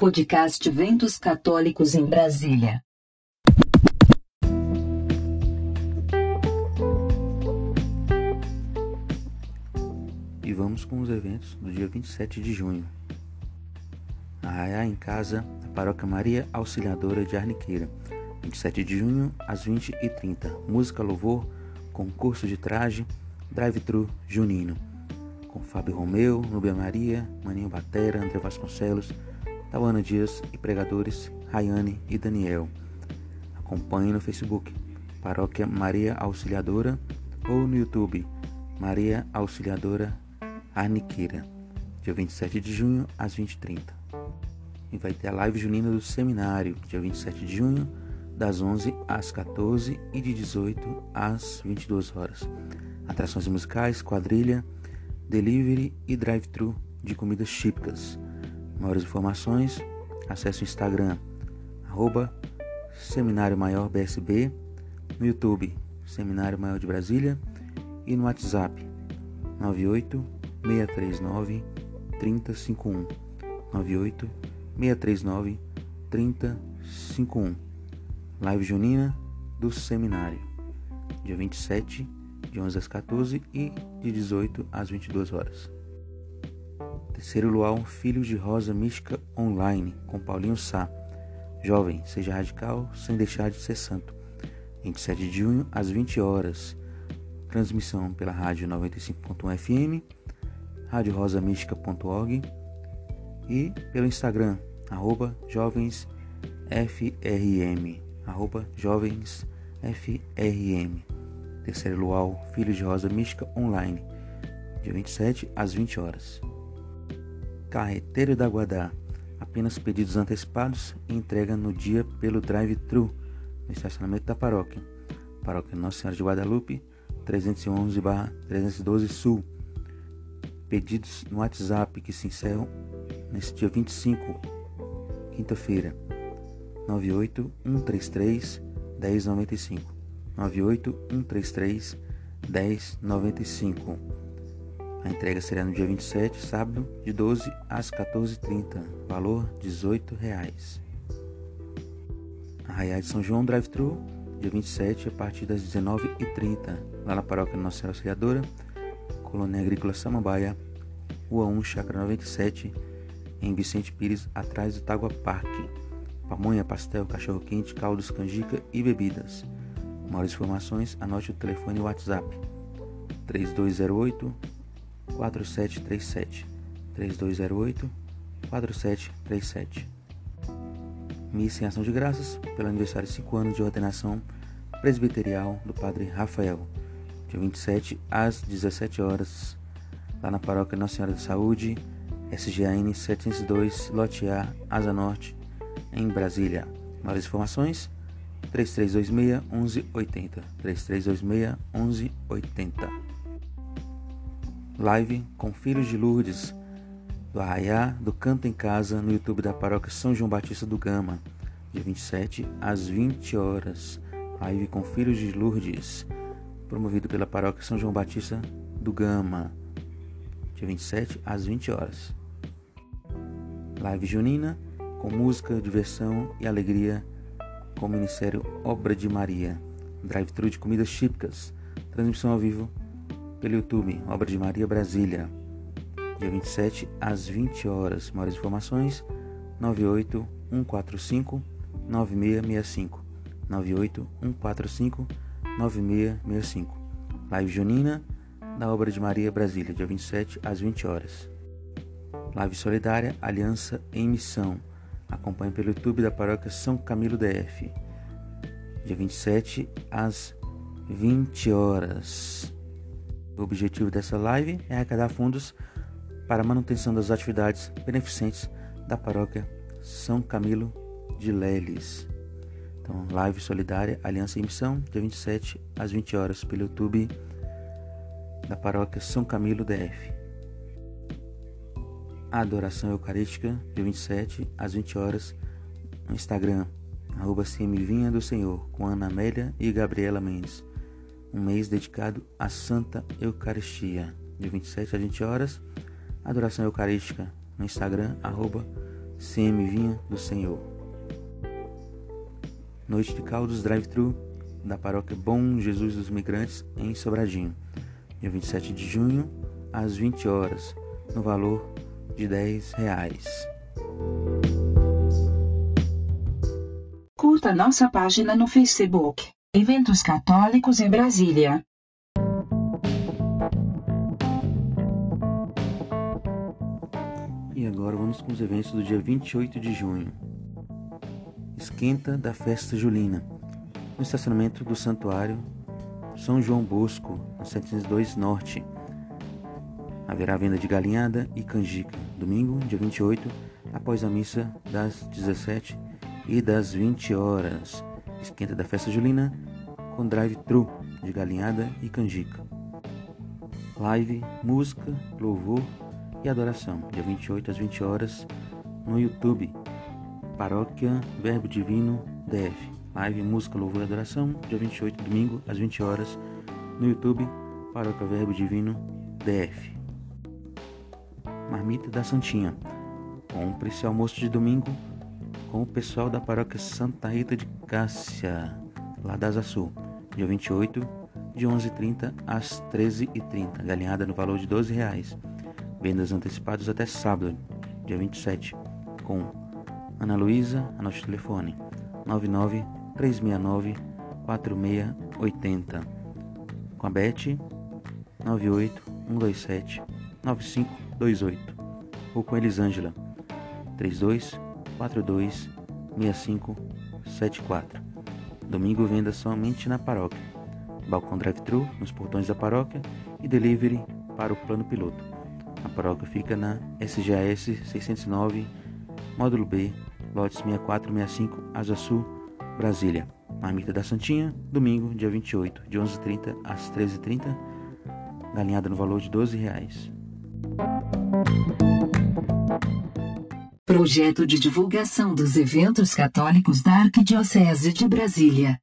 Podcast Ventos Católicos em Brasília. E vamos com os eventos do dia 27 de junho. Arraiá em Casa, a Paróquia Maria Auxiliadora de Arniqueira. 27 de junho, às 20h30. Música Louvor, concurso de traje, drive-thru junino. Com Fábio Romeu, Nubia Maria, Maninho Batera, André Vasconcelos, Tawana Dias e pregadores Rayane e Daniel. Acompanhe no Facebook Paróquia Maria Auxiliadora ou no YouTube Maria Auxiliadora Arniqueira, dia 27 de junho às 20h30. E vai ter a live junina do seminário, dia 27 de junho, das 11 às 14 e de 18 às 22 horas. Atrações musicais, quadrilha, delivery e drive-thru de comidas típicas. Maiores informações, acesse o Instagram, arroba Seminário Maior BSB, no YouTube, Seminário Maior de Brasília, e no WhatsApp, 98 639 3051. 98 639 3051. Live Junina do Seminário, dia 27, de 11 às 14 e de 18 às 22 horas. Terceiro luau, Filhos de Rosa Mística Online, com Paulinho Sá. Jovem, seja radical sem deixar de ser santo. 27 de junho, às 20 horas. Transmissão pela rádio 95.1 FM, radiorosamística.org e pelo Instagram, arroba jovensfrm, arroba jovensfrm. Terceiro luau, Filhos de Rosa Mística Online, dia 27 às 20 horas. Carreteiro da Guadá. Apenas pedidos antecipados e entrega no dia pelo drive-thru no estacionamento da paróquia. Paróquia Nossa Senhora de Guadalupe, 311-312 Sul. Pedidos no WhatsApp que se encerram nesse dia 25, quinta-feira. 98133 1095. 98133 1095. A entrega será no dia 27, sábado, de 12 às 14h30. Valor 18 reais. Arraiá de São João Drive-Thru, dia 27, a partir das 19h30, lá na paróquia Nossa Senhora Auxiliadora, Colônia Agrícola Samambaia, Rua 1, Chácara 97, em Vicente Pires, atrás do Tagua Parque. Pamonha, pastel, cachorro-quente, caldos, canjica e bebidas. Maiores informações, anote o telefone e o WhatsApp 3208 4737 3208 4737. Missa em ação de graças pelo aniversário de 5 anos de ordenação presbiterial do Padre Rafael, dia 27 às 17 horas, lá na paróquia Nossa Senhora da Saúde, SGAN 702, Lote A, Asa Norte, em Brasília. Maiores informações 3326 1180 3326 1180 live com Filhos de Lourdes, do Arraiá do Canto em Casa, no YouTube da Paróquia São João Batista do Gama, dia 27 às 20 horas. Live com Filhos de Lourdes, promovido pela Paróquia São João Batista do Gama, dia 27 às 20 horas. Live junina com música, diversão e alegria com o Ministério Obra de Maria. Drive-thru de comidas típicas. Transmissão ao vivo pelo YouTube, Obra de Maria Brasília, dia 27 às 20 horas. Maiores informações 98 145 9665 98 145 9665. Live Junina da Obra de Maria Brasília, dia 27 às 20 horas. Live Solidária Aliança em Missão. Acompanhe pelo YouTube da Paróquia São Camilo DF. Dia 27 às 20 horas. O objetivo dessa live é arrecadar fundos para a manutenção das atividades beneficentes da paróquia São Camilo de Leles. Então, live solidária Aliança em Missão, dia 27 às 20 horas pelo YouTube da paróquia São Camilo DF. Adoração Eucarística, dia 27 às 20 horas no Instagram, arroba Vinha do Senhor, com Ana Amélia e Gabriela Mendes um mês dedicado à Santa Eucaristia, de 27 a 20 horas, adoração eucarística no Instagram, arroba CM Vinha do Senhor. Noite de caldos drive-thru da paróquia Bom Jesus dos Migrantes em Sobradinho, dia 27 de junho, às 20 horas, no valor de 10 reais. Curta nossa página no Facebook, Eventos Católicos em Brasília. E agora vamos com os eventos do dia 28 de junho. Esquenta da festa julina. No estacionamento do Santuário São João Bosco, no 702 Norte. Haverá venda de galinhada e canjica. Domingo, dia 28, após a missa das 17 e das 20 horas. Esquenta da festa julina com drive-thru de galinhada e canjica. Live, música, louvor e adoração, dia 28 às 20 horas, no YouTube, Paróquia Verbo Divino DF. Live Música, Louvor e Adoração, dia 28, domingo, às 20 horas, no YouTube, Paróquia Verbo Divino DF. Marmita da Santinha. Compre esse almoço de domingo com o pessoal da Paróquia Santa Rita de Cássia, lá da Asa Sul, dia 28, de 11h30 às 13h30, galinhada no valor de 12 reais. Vendas antecipadas até sábado, dia 27, com Ana Luísa, a nosso telefone 99 369 4680. Com a Bet 98 127 9528. Ou com Elisângela 32 42 6574. Domingo venda somente na paróquia. Balcão drive-thru nos portões da paróquia e delivery para o plano piloto. A paróquia fica na SGAS 609, módulo B, lotes 6465, Asa Sul, Brasília. Marmita da Santinha, domingo, dia 28, de 11h30 às 13h30, galinhada no valor de 12 reais. Projeto de divulgação dos eventos católicos da Arquidiocese de Brasília.